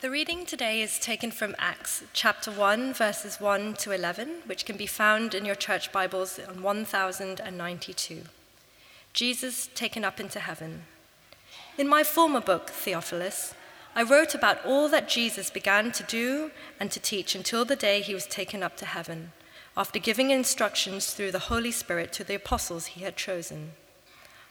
The reading today is taken from Acts chapter 1, verses 1 to 11, which can be found in your church Bibles on 1092. Jesus taken up into heaven. In my former book, Theophilus, I wrote about all that Jesus began to do and to teach until the day he was taken up to heaven, after giving instructions through the Holy Spirit to the apostles he had chosen.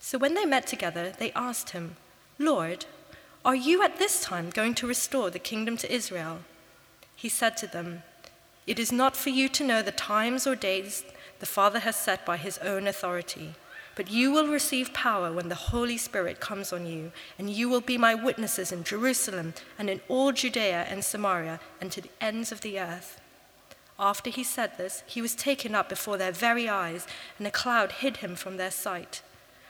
So when they met together, they asked him, Lord, are you at this time going to restore the kingdom to Israel? He said to them, It is not for you to know the times or days the Father has set by his own authority, but you will receive power when the Holy Spirit comes on you, and you will be my witnesses in Jerusalem and in all Judea and Samaria and to the ends of the earth. After he said this, he was taken up before their very eyes, and a cloud hid him from their sight.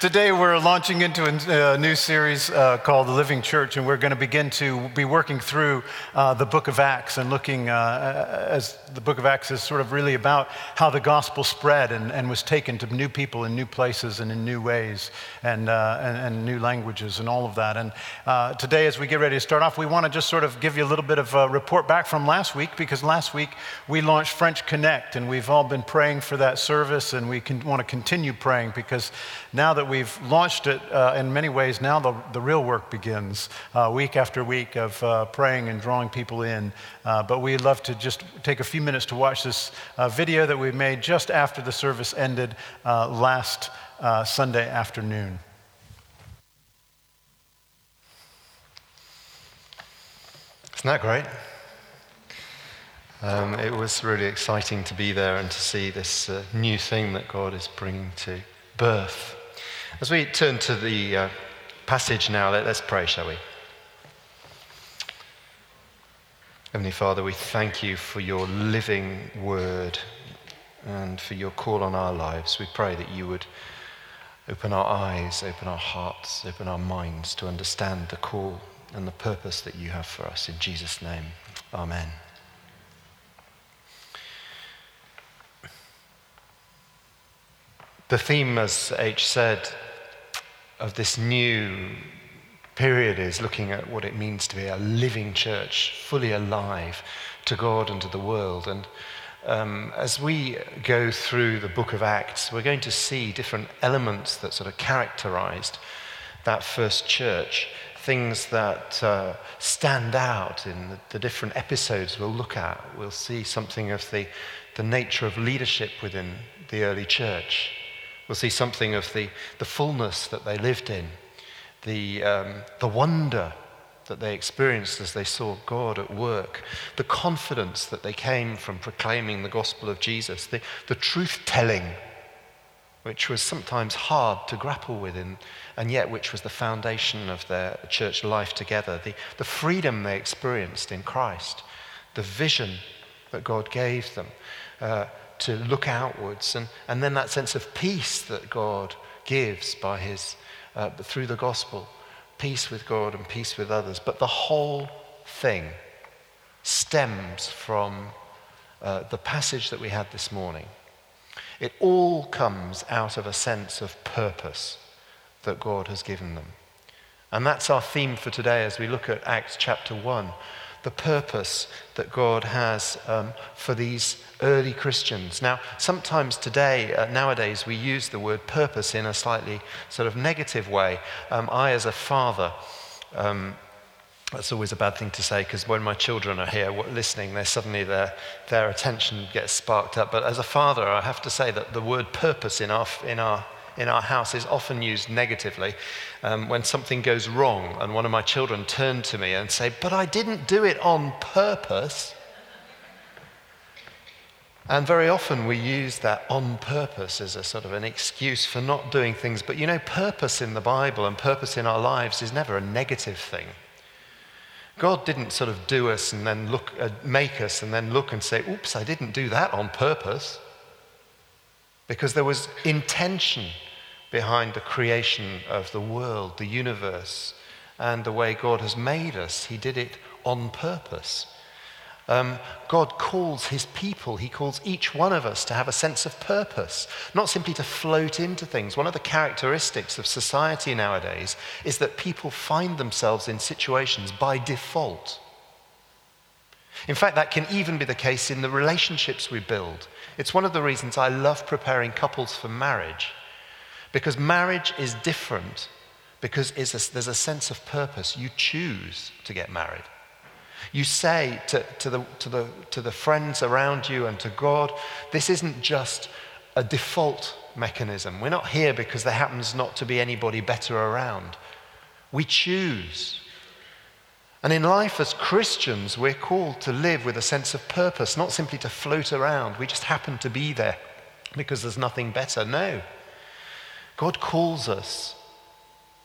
Today, we're launching into a new series uh, called The Living Church, and we're going to begin to be working through uh, the book of Acts and looking, uh, as the book of Acts is sort of really about how the gospel spread and, and was taken to new people in new places and in new ways and, uh, and, and, new languages and all of that. And uh, today, as we get ready to start off, we want to just sort of give you a little bit of a report back from last week because last week we launched French Connect, and we've all been praying for that service, and we can, want to continue praying because now that we've launched it uh, in many ways, now the, the real work begins uh, week after week of uh, praying and drawing people in. Uh, but we'd love to just take a few minutes to watch this uh, video that we made just after the service ended uh, last Sunday afternoon. Isn't that great? Um, it was really exciting to be there and to see this uh, new thing that God is bringing to birth. As we turn to the uh, passage now, let, us pray, shall we? Heavenly Father, we thank you for your living word and for your call on our lives. We pray that you would open our eyes, open our hearts, open our minds to understand the call and the purpose that you have for us. In Jesus' name, amen. The theme, as H said, of this new period is looking at what it means to be a living church, fully alive to God and to the world. And um, as we go through the book of Acts, we're going to see different elements that sort of characterized that first church, things that uh, stand out in the, the different episodes we'll look at. We'll see something of the, the nature of leadership within the early church. We'll see something of the, the fullness that they lived in, the, um, the wonder that they experienced as they saw God at work, the confidence that they came from proclaiming the gospel of Jesus, the, the truth telling, which was sometimes hard to grapple with, in, and yet which was the foundation of their church life together, the, the freedom they experienced in Christ, the vision that God gave them. Uh, to look outwards, and, and then that sense of peace that God gives by his, uh, through the gospel peace with God and peace with others. But the whole thing stems from uh, the passage that we had this morning. It all comes out of a sense of purpose that God has given them. And that's our theme for today as we look at Acts chapter 1 the purpose that God has um, for these early Christians. Now, sometimes today, uh, nowadays, we use the word purpose in a slightly sort of negative way. Um, I, as a father, um, That's always a bad thing to say because when my children are here listening, they suddenly their, their attention gets sparked up. But as a father, I have to say that the word purpose in our, in our, in our house is often used negatively. Um, when something goes wrong and one of my children turn to me and say, But I didn't do it on purpose. And very often we use that on purpose as a sort of an excuse for not doing things. But you know, purpose in the Bible and purpose in our lives is never a negative thing. God didn't sort of do us and then look, uh, make us and then look and say, oops, I didn't do that on purpose. Because there was intention behind the creation of the world, the universe, and the way God has made us. He did it on purpose. Um, God calls his people, he calls each one of us to have a sense of purpose, not simply to float into things. One of the characteristics of society nowadays is that people find themselves in situations by default. In fact, that can even be the case in the relationships we build. It's one of the reasons I love preparing couples for marriage, because marriage is different because a, there's a sense of purpose. You choose to get married. You say to, to, the, to, the, to the friends around you and to God, this isn't just a default mechanism. We're not here because there happens not to be anybody better around. We choose. And in life as Christians, we're called to live with a sense of purpose, not simply to float around. We just happen to be there because there's nothing better. No. God calls us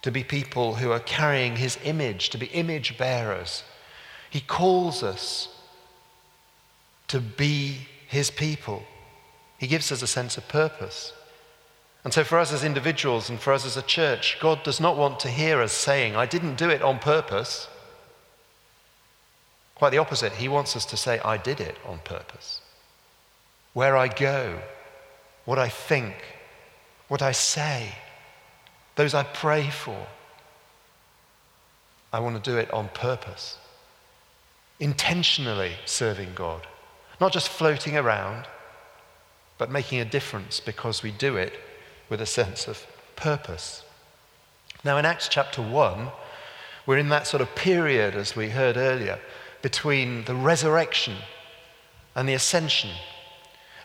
to be people who are carrying his image, to be image bearers, he calls us to be His people. He gives us a sense of purpose. And so, for us as individuals and for us as a church, God does not want to hear us saying, I didn't do it on purpose. Quite the opposite. He wants us to say, I did it on purpose. Where I go, what I think, what I say, those I pray for, I want to do it on purpose intentionally serving God, not just floating around, but making a difference because we do it with a sense of purpose. Now, in Acts chapter 1, we're in that sort of period, as we heard earlier, between the resurrection and the ascension,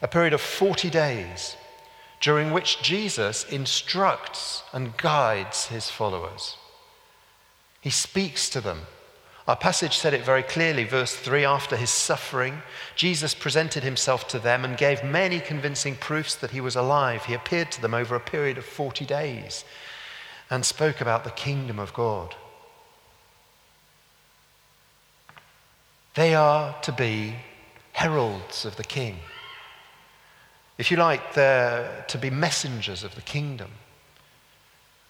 a period of 40 days during which Jesus instructs and guides his followers. He speaks to them our passage said it very clearly, verse 3 after his suffering, Jesus presented himself to them and gave many convincing proofs that he was alive. He appeared to them over a period of 40 days and spoke about the kingdom of God. They are to be heralds of the king. If you like, they're to be messengers of the kingdom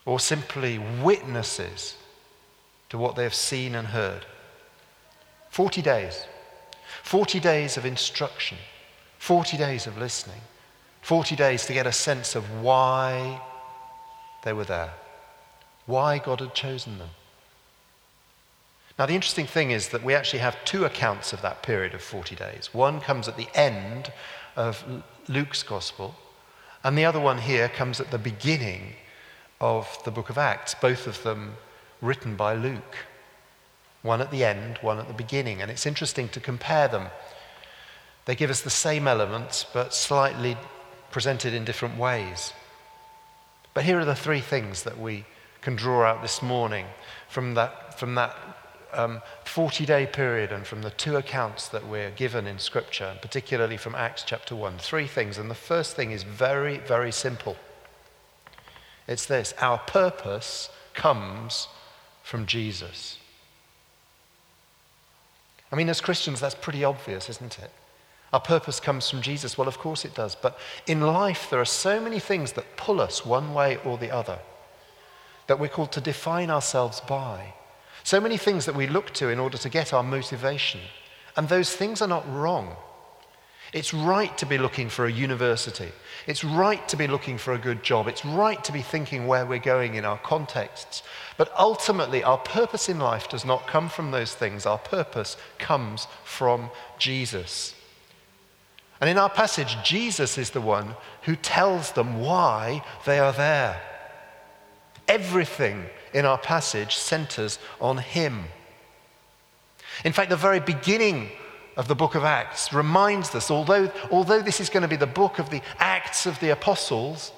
or simply witnesses to what they have seen and heard. 40 days. 40 days of instruction, 40 days of listening, 40 days to get a sense of why they were there, why God had chosen them. Now, the interesting thing is that we actually have two accounts of that period of 40 days. One comes at the end of Luke's gospel, and the other one here comes at the beginning of the book of Acts, both of them written by Luke. One at the end, one at the beginning. And it's interesting to compare them. They give us the same elements, but slightly presented in different ways. But here are the three things that we can draw out this morning from that, from that 40 um, day period and from the two accounts that we're given in Scripture, particularly from Acts chapter 1. Three things. And the first thing is very, very simple it's this our purpose comes from Jesus. I mean, as Christians, that's pretty obvious, isn't it? Our purpose comes from Jesus. Well, of course it does. But in life, there are so many things that pull us one way or the other that we're called to define ourselves by. So many things that we look to in order to get our motivation. And those things are not wrong. It's right to be looking for a university. It's right to be looking for a good job. It's right to be thinking where we're going in our contexts. But ultimately, our purpose in life does not come from those things. Our purpose comes from Jesus. And in our passage, Jesus is the one who tells them why they are there. Everything in our passage centers on him. In fact, the very beginning of the book of Acts reminds us, although, although this is going to be the book of the Acts of the Apostles,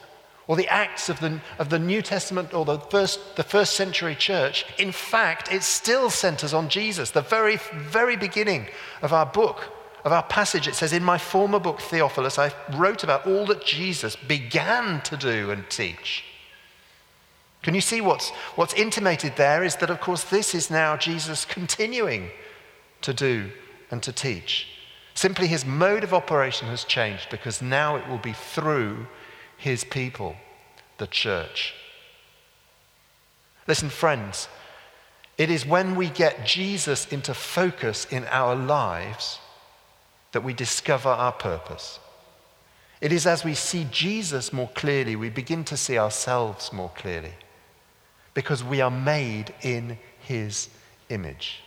or the Acts of the, of the New Testament or the first, the first century church, in fact, it still centers on Jesus. The very, very beginning of our book, of our passage, it says, In my former book, Theophilus, I wrote about all that Jesus began to do and teach. Can you see what's, what's intimated there is that, of course, this is now Jesus continuing to do and to teach. Simply his mode of operation has changed because now it will be through his people, the church. Listen, friends, it is when we get Jesus into focus in our lives that we discover our purpose. It is as we see Jesus more clearly, we begin to see ourselves more clearly because we are made in his image.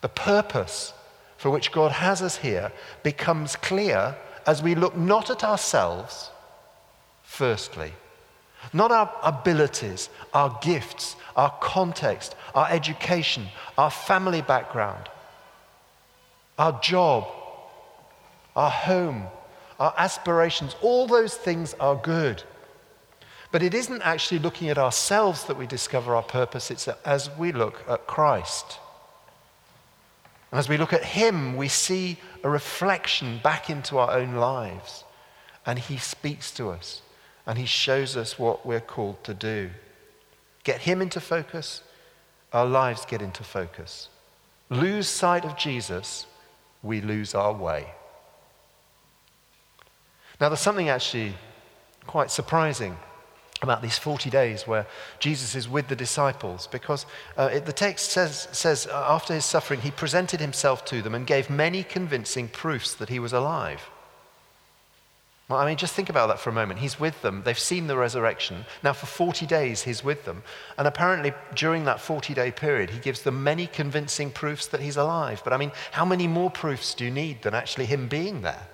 The purpose for which God has us here becomes clear as we look not at ourselves, firstly, not our abilities, our gifts, our context, our education, our family background, our job, our home, our aspirations, all those things are good. But it isn't actually looking at ourselves that we discover our purpose, it's as we look at Christ. And as we look at Him, we see a reflection back into our own lives. And He speaks to us and He shows us what we're called to do. Get Him into focus, our lives get into focus. Lose sight of Jesus, we lose our way. Now, there's something actually quite surprising about these 40 days where Jesus is with the disciples because uh, it, the text says, says uh, after his suffering, he presented himself to them and gave many convincing proofs that he was alive. Well, I mean, just think about that for a moment. He's with them. They've seen the resurrection. Now, for 40 days, he's with them. And apparently, during that 40 day period, he gives them many convincing proofs that he's alive. But I mean, how many more proofs do you need than actually him being there?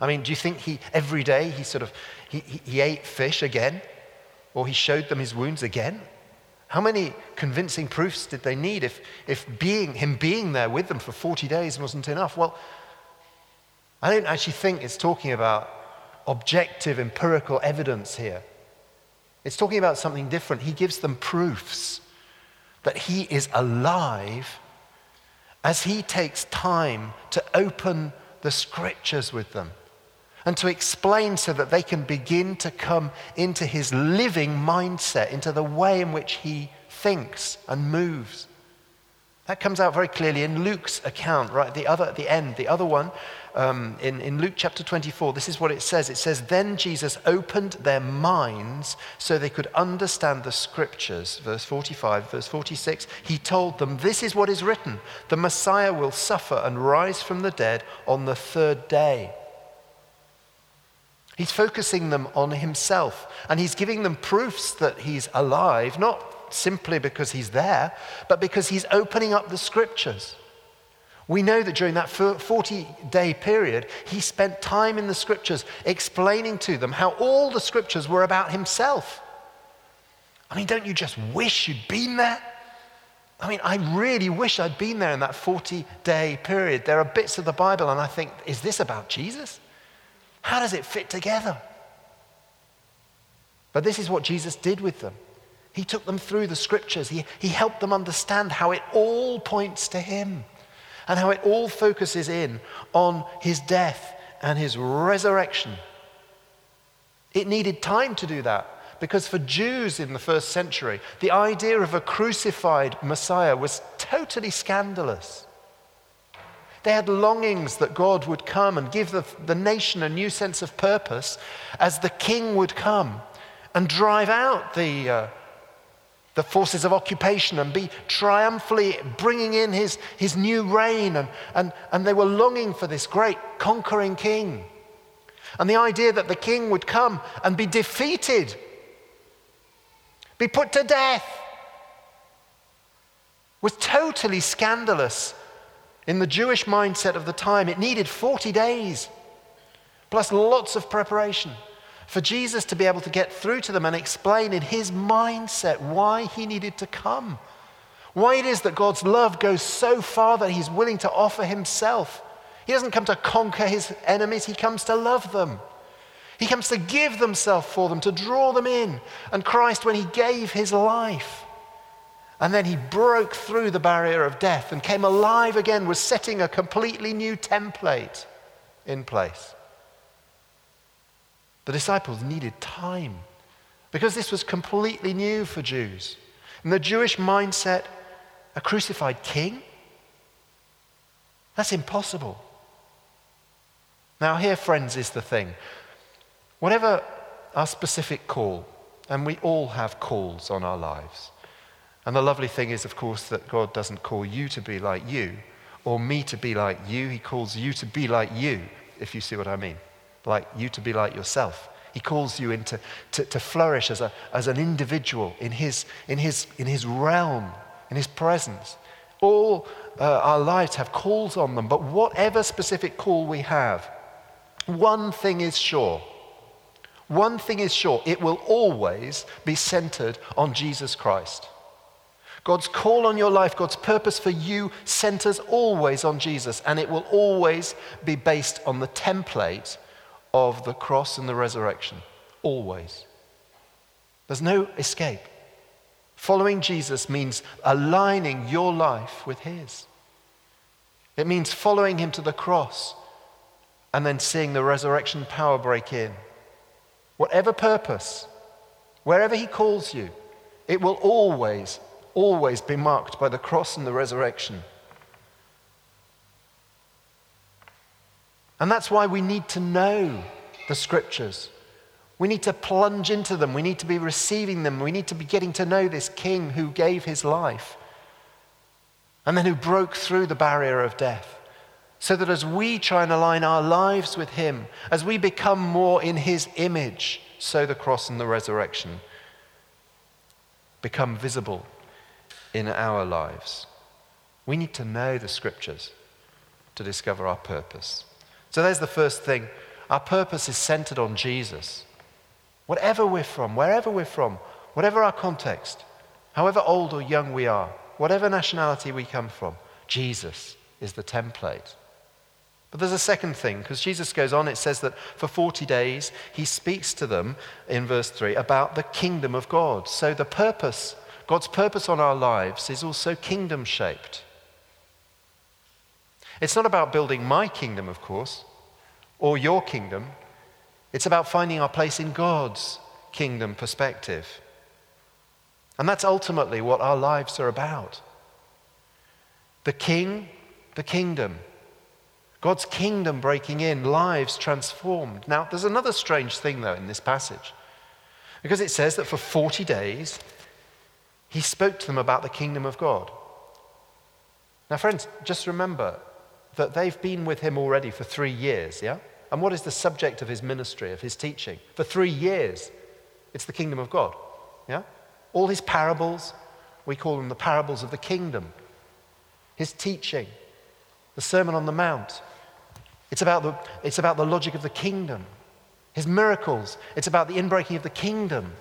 I mean, do you think he, every day, he sort of, he, he, ate fish again? Or he showed them his wounds again? How many convincing proofs did they need if, if being, him being there with them for 40 days wasn't enough? Well, I don't actually think it's talking about objective, empirical evidence here. It's talking about something different. He gives them proofs that he is alive as he takes time to open the scriptures with them and to explain so that they can begin to come into his living mindset, into the way in which he thinks and moves. That comes out very clearly in Luke's account, right? The other at the end, the other one, um, in, in Luke chapter 24, this is what it says. It says, Then Jesus opened their minds so they could understand the scriptures. Verse 45, verse 46. He told them, This is what is written the Messiah will suffer and rise from the dead on the third day. He's focusing them on himself and he's giving them proofs that he's alive, not simply because he's there, but because he's opening up the scriptures. We know that during that 40 day period, he spent time in the scriptures explaining to them how all the scriptures were about himself. I mean, don't you just wish you'd been there? I mean, I really wish I'd been there in that 40 day period. There are bits of the Bible, and I think, is this about Jesus? How does it fit together? But this is what Jesus did with them. He took them through the scriptures, he, he helped them understand how it all points to Him and how it all focuses in on His death and His resurrection. It needed time to do that because for Jews in the first century, the idea of a crucified Messiah was totally scandalous. They had longings that God would come and give the, the nation a new sense of purpose as the king would come and drive out the, uh, the forces of occupation and be triumphantly bringing in his, his new reign. And, and, and they were longing for this great conquering king. And the idea that the king would come and be defeated, be put to death, was totally scandalous in the Jewish mindset of the time, it needed 40 days, plus lots of preparation, for Jesus to be able to get through to them and explain in his mindset why he needed to come, Why it is that God's love goes so far that he's willing to offer himself. He doesn't come to conquer his enemies, he comes to love them. He comes to give himself for them, to draw them in. And Christ, when he gave his life, and then he broke through the barrier of death and came alive again, was setting a completely new template in place. The disciples needed time because this was completely new for Jews. In the Jewish mindset, a crucified king? That's impossible. Now, here, friends, is the thing. Whatever our specific call, and we all have calls on our lives. And the lovely thing is, of course, that God doesn't call you to be like you or me to be like you. He calls you to be like you, if you see what I mean. Like you to be like yourself. He calls you into to, to flourish as, a, as an individual in his, in, his, in his realm, in his presence. All uh, our lives have calls on them, but whatever specific call we have, one thing is sure. One thing is sure it will always be centered on Jesus Christ. God's call on your life, God's purpose for you centers always on Jesus, and it will always be based on the template of the cross and the resurrection. Always. There's no escape. Following Jesus means aligning your life with His. It means following Him to the cross and then seeing the resurrection power break in. Whatever purpose, wherever He calls you, it will always always be marked by the cross and the resurrection. And that's why we need to know the scriptures. We need to plunge into them. We need to be receiving them. We need to be getting to know this king who gave his life and then who broke through the barrier of death. So that as we try and align our lives with him, as we become more in his image, so the cross and the resurrection become visible in our lives. We need to know the scriptures to discover our purpose. So there's the first thing. Our purpose is centered on Jesus. Whatever we're from, wherever we're from, whatever our context, however old or young we are, whatever nationality we come from, Jesus is the template. But there's a second thing, because Jesus goes on, it says that for 40 days he speaks to them in verse 3 about the kingdom of God. So the purpose God's purpose on our lives is also kingdom shaped. It's not about building my kingdom, of course, or your kingdom. It's about finding our place in God's kingdom perspective. And that's ultimately what our lives are about. The king, the kingdom. God's kingdom breaking in, lives transformed. Now, there's another strange thing, though, in this passage. Because it says that for 40 days, he spoke to them about the kingdom of God. Now, friends, just remember that they've been with him already for three years, yeah? And what is the subject of his ministry, of his teaching? For three years, it's the kingdom of God, yeah? All his parables, we call them the parables of the kingdom. His teaching, the Sermon on the Mount, it's about the, it's about the logic of the kingdom. His miracles, it's about the inbreaking of the kingdom.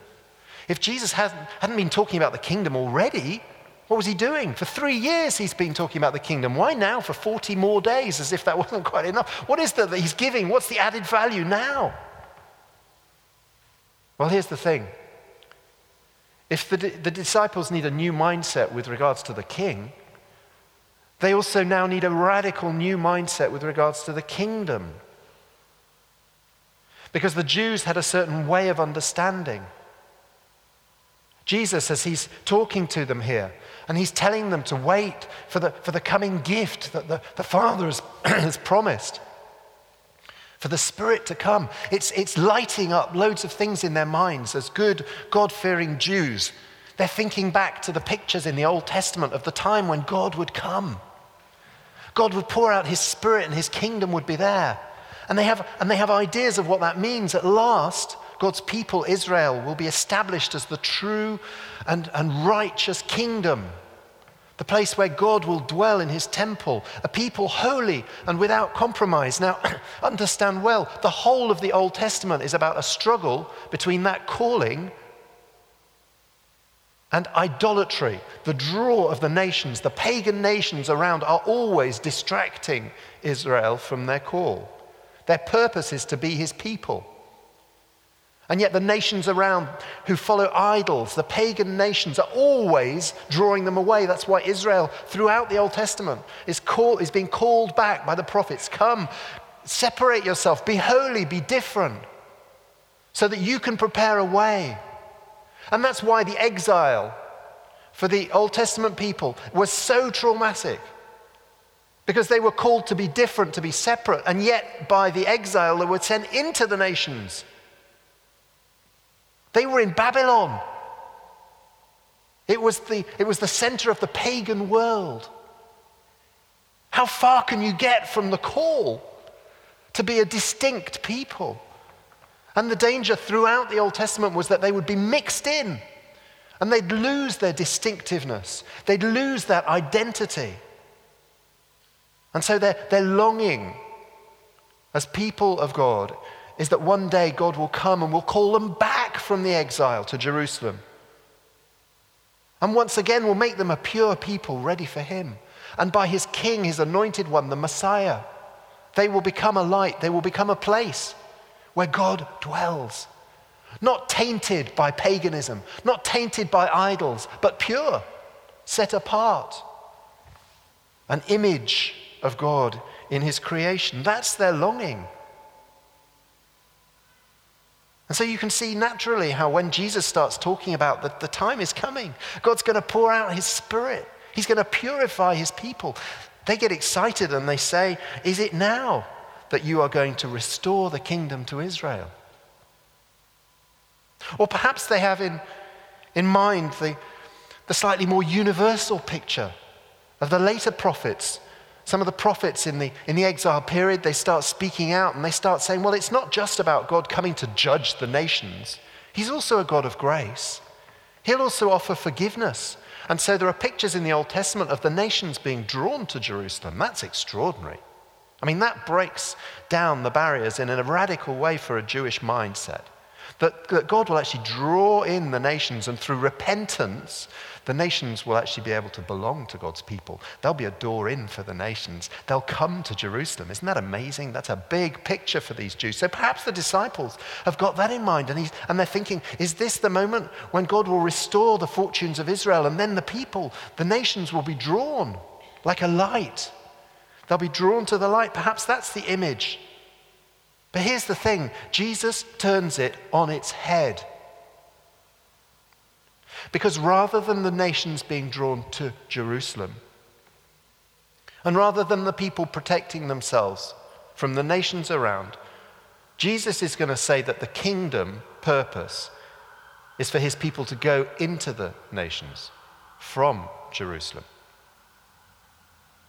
If Jesus hadn't, hadn't been talking about the kingdom already, what was he doing? For three years he's been talking about the kingdom. Why now for 40 more days as if that wasn't quite enough? What is that he's giving? What's the added value now? Well, here's the thing. If the, the disciples need a new mindset with regards to the king, they also now need a radical new mindset with regards to the kingdom. Because the Jews had a certain way of understanding. Jesus, as he's talking to them here, and he's telling them to wait for the, for the coming gift that the, the Father has, has promised, for the Spirit to come. It's, it's lighting up loads of things in their minds as good, God fearing Jews. They're thinking back to the pictures in the Old Testament of the time when God would come. God would pour out his Spirit and his kingdom would be there. And they have, and they have ideas of what that means. At last, God's people, Israel, will be established as the true and, and righteous kingdom, the place where God will dwell in his temple, a people holy and without compromise. Now, understand well, the whole of the Old Testament is about a struggle between that calling and idolatry, the draw of the nations, the pagan nations around, are always distracting Israel from their call. Their purpose is to be his people. And yet, the nations around who follow idols, the pagan nations, are always drawing them away. That's why Israel, throughout the Old Testament, is, call, is being called back by the prophets Come, separate yourself, be holy, be different, so that you can prepare a way. And that's why the exile for the Old Testament people was so traumatic. Because they were called to be different, to be separate, and yet by the exile they were sent into the nations. They were in Babylon. It was the, it was the center of the pagan world. How far can you get from the call to be a distinct people? And the danger throughout the Old Testament was that they would be mixed in and they'd lose their distinctiveness, they'd lose that identity. And so their, their longing as people of God is that one day God will come and will call them back from the exile to Jerusalem. And once again will make them a pure people ready for Him. And by His King, His anointed one, the Messiah, they will become a light, they will become a place where God dwells. Not tainted by paganism, not tainted by idols, but pure, set apart. An image of God in His creation. That's their longing. And so you can see naturally how when Jesus starts talking about that the time is coming, God's going to pour out his spirit. He's going to purify his people. They get excited and they say, Is it now that you are going to restore the kingdom to Israel? Or perhaps they have in, in mind the, the slightly more universal picture of the later prophets some of the prophets in the, in the exile period, they start speaking out and they start saying, well, it's not just about God coming to judge the nations. He's also a God of grace. He'll also offer forgiveness. And so there are pictures in the Old Testament of the nations being drawn to Jerusalem. That's extraordinary. I mean, that breaks down the barriers in a radical way for a Jewish mindset. That, that God will actually draw in the nations, and through repentance, the nations will actually be able to belong to God's people. There'll be a door in for the nations. They'll come to Jerusalem. Isn't that amazing? That's a big picture for these Jews. So perhaps the disciples have got that in mind and, and they're thinking, is this the moment when God will restore the fortunes of Israel and then the people, the nations will be drawn like a light? They'll be drawn to the light. Perhaps that's the image. But here's the thing Jesus turns it on its head. Because rather than the nations being drawn to Jerusalem, and rather than the people protecting themselves from the nations around, Jesus is going to say that the kingdom purpose is for his people to go into the nations from Jerusalem.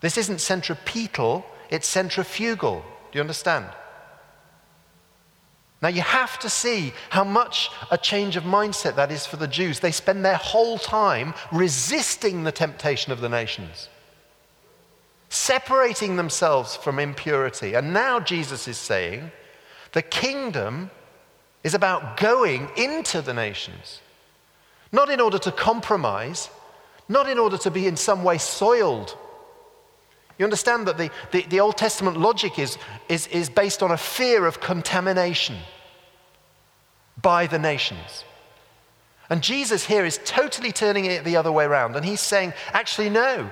This isn't centripetal, it's centrifugal. Do you understand? Now, you have to see how much a change of mindset that is for the Jews. They spend their whole time resisting the temptation of the nations, separating themselves from impurity. And now Jesus is saying the kingdom is about going into the nations, not in order to compromise, not in order to be in some way soiled. You understand that the, the, the Old Testament logic is, is, is based on a fear of contamination by the nations. And Jesus here is totally turning it the other way around. And he's saying, actually, no.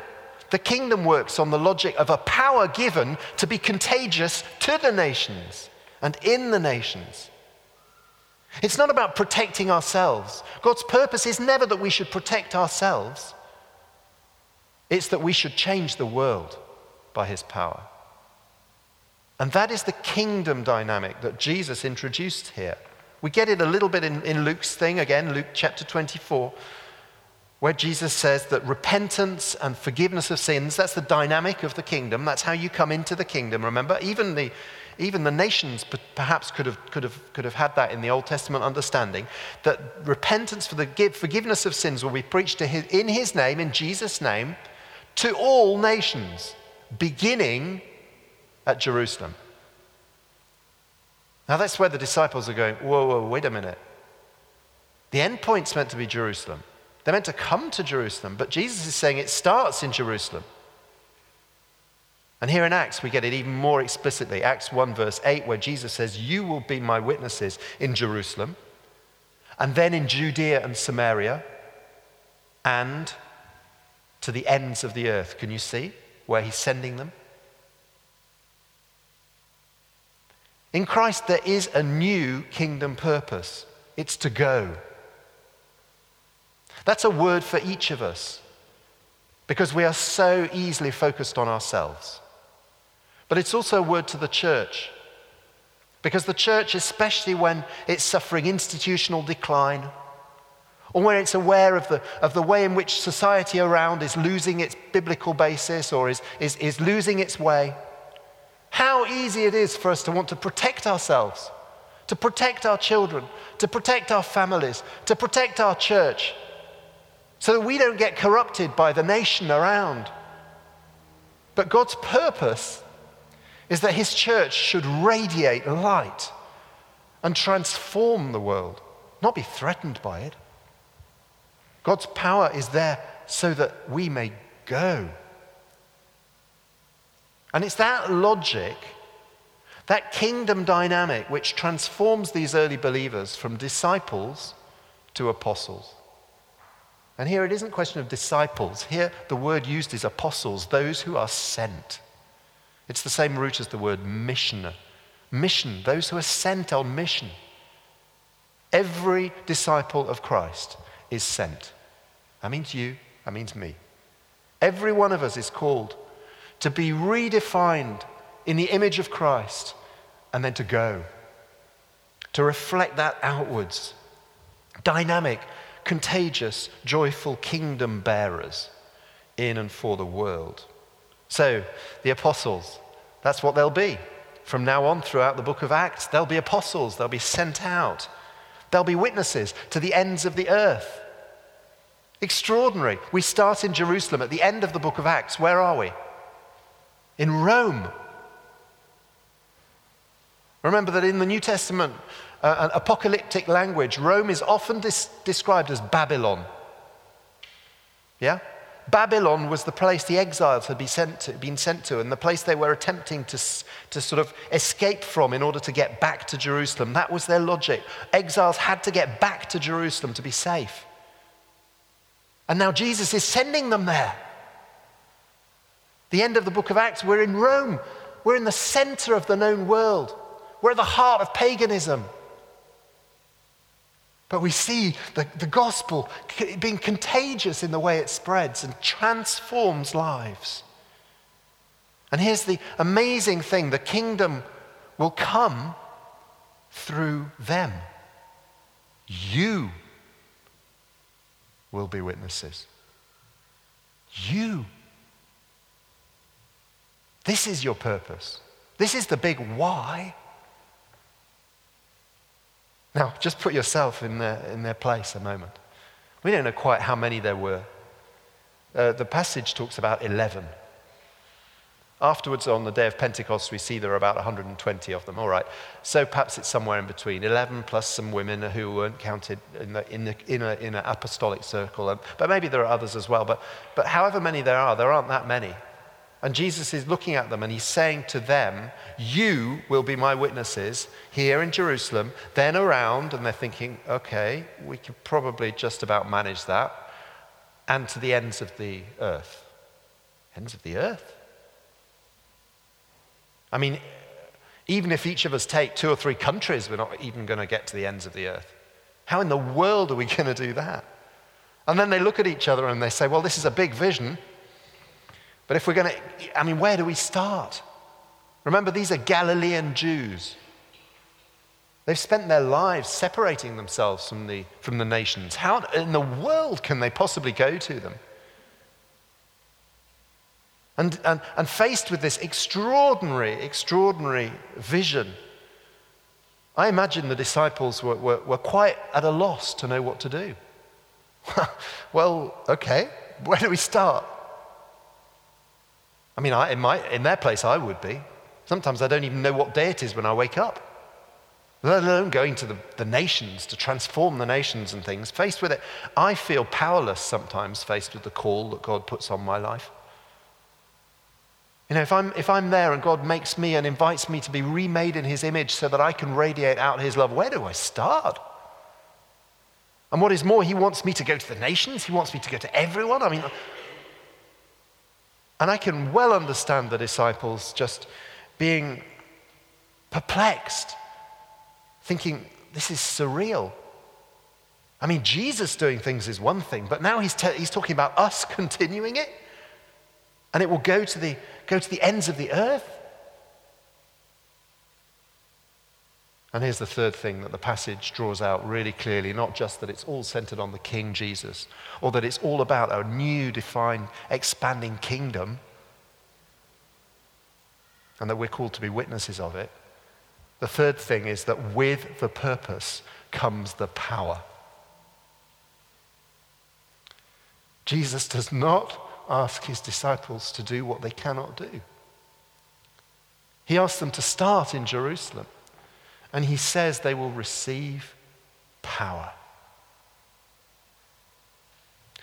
The kingdom works on the logic of a power given to be contagious to the nations and in the nations. It's not about protecting ourselves. God's purpose is never that we should protect ourselves, it's that we should change the world by his power. And that is the kingdom dynamic that Jesus introduced here. We get it a little bit in, in Luke's thing, again, Luke chapter 24, where Jesus says that repentance and forgiveness of sins, that's the dynamic of the kingdom. That's how you come into the kingdom. Remember, even the, even the nations perhaps could have, could, have, could have had that in the Old Testament understanding that repentance for the forgiveness of sins will be preached his, in his name, in Jesus' name, to all nations, beginning at Jerusalem. Now that's where the disciples are going, whoa, whoa, wait a minute. The end point's meant to be Jerusalem. They're meant to come to Jerusalem, but Jesus is saying it starts in Jerusalem. And here in Acts, we get it even more explicitly. Acts 1, verse 8, where Jesus says, You will be my witnesses in Jerusalem, and then in Judea and Samaria, and to the ends of the earth. Can you see where he's sending them? In Christ, there is a new kingdom purpose it's to go. That's a word for each of us because we are so easily focused on ourselves. But it's also a word to the church because the church, especially when it's suffering institutional decline, or when it's aware of the, of the way in which society around is losing its biblical basis or is, is, is losing its way, how easy it is for us to want to protect ourselves, to protect our children, to protect our families, to protect our church, so that we don't get corrupted by the nation around. But God's purpose is that His church should radiate light and transform the world, not be threatened by it. God's power is there so that we may go. And it's that logic, that kingdom dynamic, which transforms these early believers from disciples to apostles. And here it isn't a question of disciples. Here the word used is apostles, those who are sent. It's the same root as the word missioner. Mission, those who are sent on mission. Every disciple of Christ is sent. That means you, that means me. Every one of us is called to be redefined in the image of Christ and then to go, to reflect that outwards. Dynamic, contagious, joyful kingdom bearers in and for the world. So, the apostles, that's what they'll be. From now on, throughout the book of Acts, they'll be apostles, they'll be sent out, they'll be witnesses to the ends of the earth. Extraordinary. We start in Jerusalem at the end of the book of Acts. Where are we? In Rome. Remember that in the New Testament, uh, an apocalyptic language, Rome is often dis- described as Babylon. Yeah? Babylon was the place the exiles had been sent, to, been sent to, and the place they were attempting to, to sort of escape from in order to get back to Jerusalem. That was their logic. Exiles had to get back to Jerusalem to be safe. And now Jesus is sending them there. The end of the book of Acts, we're in Rome. We're in the center of the known world. We're at the heart of paganism. But we see the, the gospel being contagious in the way it spreads and transforms lives. And here's the amazing thing the kingdom will come through them. You will be witnesses. You. This is your purpose. This is the big why. Now, just put yourself in their, in their place a moment. We don't know quite how many there were. Uh, the passage talks about 11. Afterwards, on the day of Pentecost, we see there are about 120 of them. All right. So perhaps it's somewhere in between 11 plus some women who weren't counted in the, in the in a, in an apostolic circle. But maybe there are others as well. But, but however many there are, there aren't that many. And Jesus is looking at them and he's saying to them, You will be my witnesses here in Jerusalem, then around. And they're thinking, Okay, we could probably just about manage that. And to the ends of the earth. Ends of the earth? I mean, even if each of us take two or three countries, we're not even going to get to the ends of the earth. How in the world are we going to do that? And then they look at each other and they say, well, this is a big vision. But if we're going to, I mean, where do we start? Remember, these are Galilean Jews. They've spent their lives separating themselves from the, from the nations. How in the world can they possibly go to them? And, and, and faced with this extraordinary, extraordinary vision, I imagine the disciples were, were, were quite at a loss to know what to do. well, okay, where do we start? I mean, I, in, my, in their place, I would be. Sometimes I don't even know what day it is when I wake up. let alone going to the, the nations to transform the nations and things. Faced with it, I feel powerless sometimes faced with the call that God puts on my life. You know, if I'm, if I'm there and God makes me and invites me to be remade in his image so that I can radiate out his love, where do I start? And what is more, he wants me to go to the nations, he wants me to go to everyone. I mean, and I can well understand the disciples just being perplexed, thinking, this is surreal. I mean, Jesus doing things is one thing, but now he's, te- he's talking about us continuing it. And it will go to, the, go to the ends of the earth. And here's the third thing that the passage draws out really clearly not just that it's all centered on the King Jesus, or that it's all about a new, defined, expanding kingdom, and that we're called to be witnesses of it. The third thing is that with the purpose comes the power. Jesus does not ask his disciples to do what they cannot do. He asks them to start in Jerusalem. And he says they will receive power.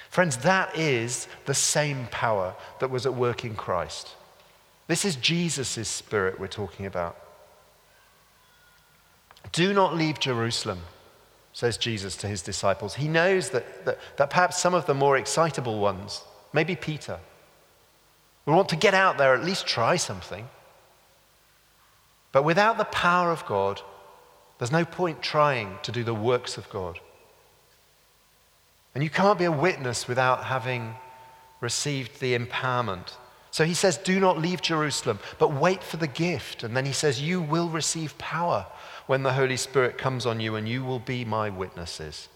Friends, that is the same power that was at work in Christ. This is Jesus' spirit we're talking about. Do not leave Jerusalem, says Jesus to his disciples. He knows that, that, that perhaps some of the more excitable ones, maybe Peter, will want to get out there, at least try something. But without the power of God, there's no point trying to do the works of God. And you can't be a witness without having received the empowerment. So he says, Do not leave Jerusalem, but wait for the gift. And then he says, You will receive power when the Holy Spirit comes on you, and you will be my witnesses.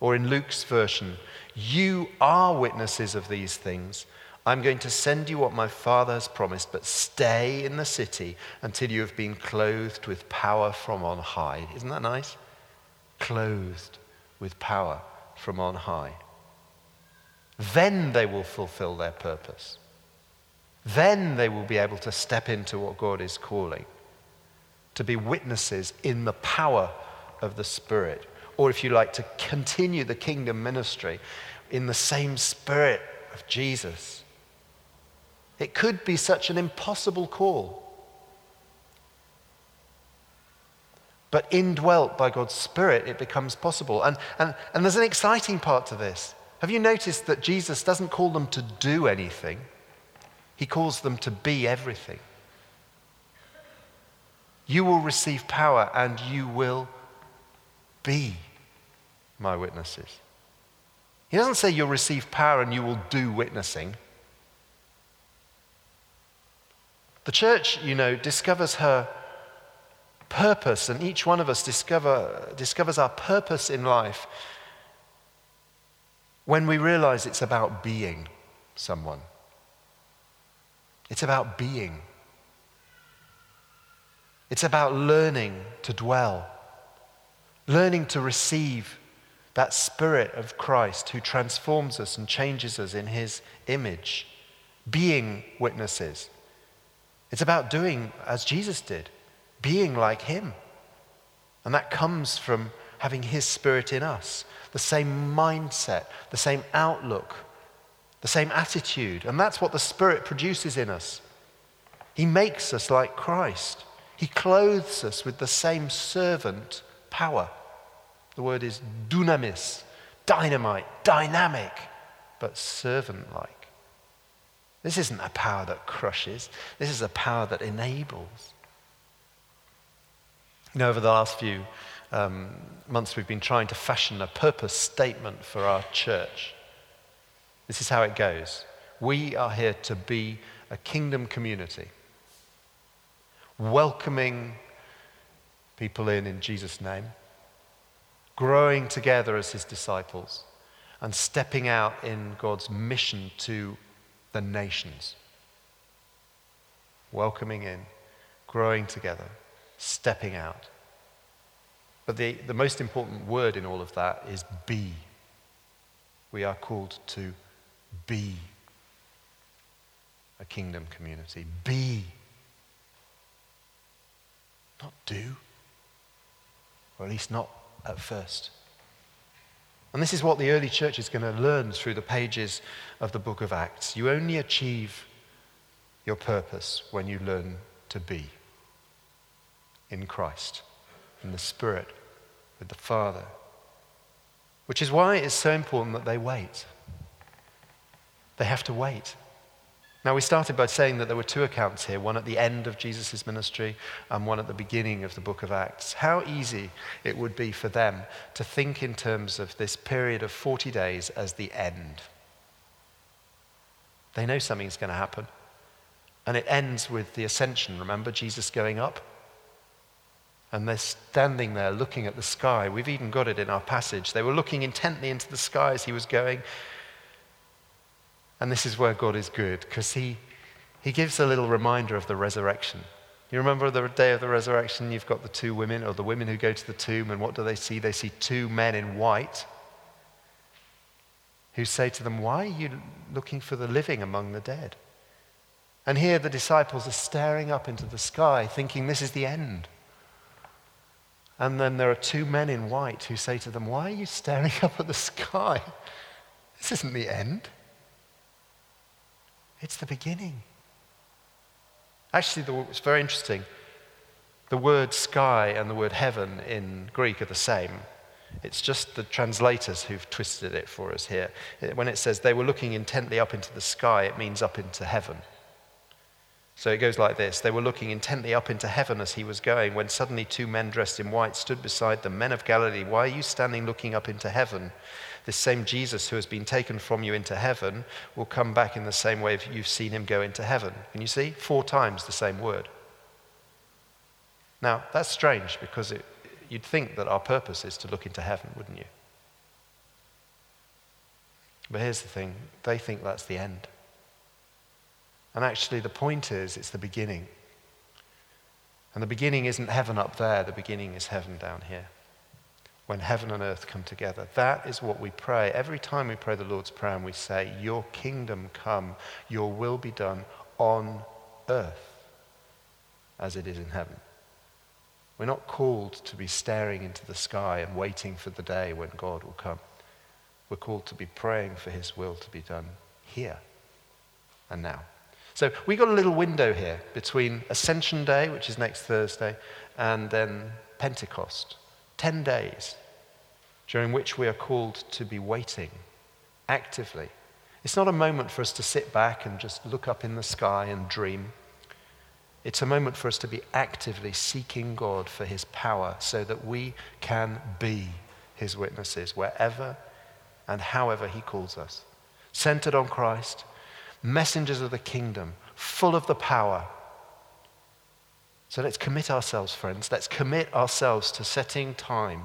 Or in Luke's version, You are witnesses of these things. I'm going to send you what my Father has promised, but stay in the city until you have been clothed with power from on high. Isn't that nice? Clothed with power from on high. Then they will fulfill their purpose. Then they will be able to step into what God is calling to be witnesses in the power of the Spirit. Or if you like, to continue the kingdom ministry in the same Spirit of Jesus. It could be such an impossible call. But indwelt by God's Spirit, it becomes possible. And, and, and there's an exciting part to this. Have you noticed that Jesus doesn't call them to do anything? He calls them to be everything. You will receive power and you will be my witnesses. He doesn't say you'll receive power and you will do witnessing. The church, you know, discovers her purpose, and each one of us discover, discovers our purpose in life when we realize it's about being someone. It's about being. It's about learning to dwell, learning to receive that Spirit of Christ who transforms us and changes us in His image, being witnesses. It's about doing as Jesus did, being like him. And that comes from having his spirit in us, the same mindset, the same outlook, the same attitude. And that's what the spirit produces in us. He makes us like Christ. He clothes us with the same servant power. The word is dunamis, dynamite, dynamic, but servant like. This isn't a power that crushes, this is a power that enables. You know, over the last few um, months, we've been trying to fashion a purpose statement for our church. This is how it goes We are here to be a kingdom community, welcoming people in in Jesus' name, growing together as his disciples, and stepping out in God's mission to the nations. Welcoming in, growing together, stepping out. But the, the most important word in all of that is be. We are called to be a kingdom community. Be. Not do. or at least not at first. And this is what the early church is going to learn through the pages of the book of Acts. You only achieve your purpose when you learn to be in Christ, in the Spirit, with the Father. Which is why it's so important that they wait. They have to wait. Now, we started by saying that there were two accounts here one at the end of Jesus' ministry and one at the beginning of the book of Acts. How easy it would be for them to think in terms of this period of 40 days as the end. They know something's going to happen. And it ends with the ascension. Remember Jesus going up? And they're standing there looking at the sky. We've even got it in our passage. They were looking intently into the sky as he was going. And this is where God is good, because he, he gives a little reminder of the resurrection. You remember the day of the resurrection? You've got the two women, or the women who go to the tomb, and what do they see? They see two men in white who say to them, Why are you looking for the living among the dead? And here the disciples are staring up into the sky, thinking this is the end. And then there are two men in white who say to them, Why are you staring up at the sky? This isn't the end. It's the beginning. Actually, the, it's very interesting. The word sky and the word heaven in Greek are the same. It's just the translators who've twisted it for us here. When it says they were looking intently up into the sky, it means up into heaven. So it goes like this They were looking intently up into heaven as he was going, when suddenly two men dressed in white stood beside them. Men of Galilee, why are you standing looking up into heaven? This same Jesus who has been taken from you into heaven will come back in the same way you've seen him go into heaven. Can you see? Four times the same word. Now, that's strange because it, you'd think that our purpose is to look into heaven, wouldn't you? But here's the thing they think that's the end. And actually, the point is, it's the beginning. And the beginning isn't heaven up there, the beginning is heaven down here when heaven and earth come together. That is what we pray. Every time we pray the Lord's Prayer and we say, Your kingdom come, your will be done on earth as it is in heaven. We're not called to be staring into the sky and waiting for the day when God will come. We're called to be praying for his will to be done here and now. So we got a little window here between Ascension Day, which is next Thursday, and then Pentecost. 10 days during which we are called to be waiting actively. It's not a moment for us to sit back and just look up in the sky and dream. It's a moment for us to be actively seeking God for his power so that we can be his witnesses wherever and however he calls us. Centered on Christ, messengers of the kingdom, full of the power. So let's commit ourselves, friends. Let's commit ourselves to setting time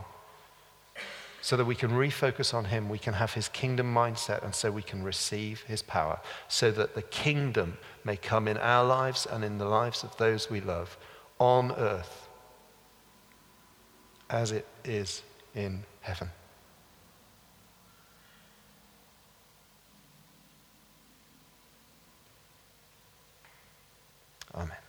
so that we can refocus on Him, we can have His kingdom mindset, and so we can receive His power, so that the kingdom may come in our lives and in the lives of those we love on earth as it is in heaven. Amen.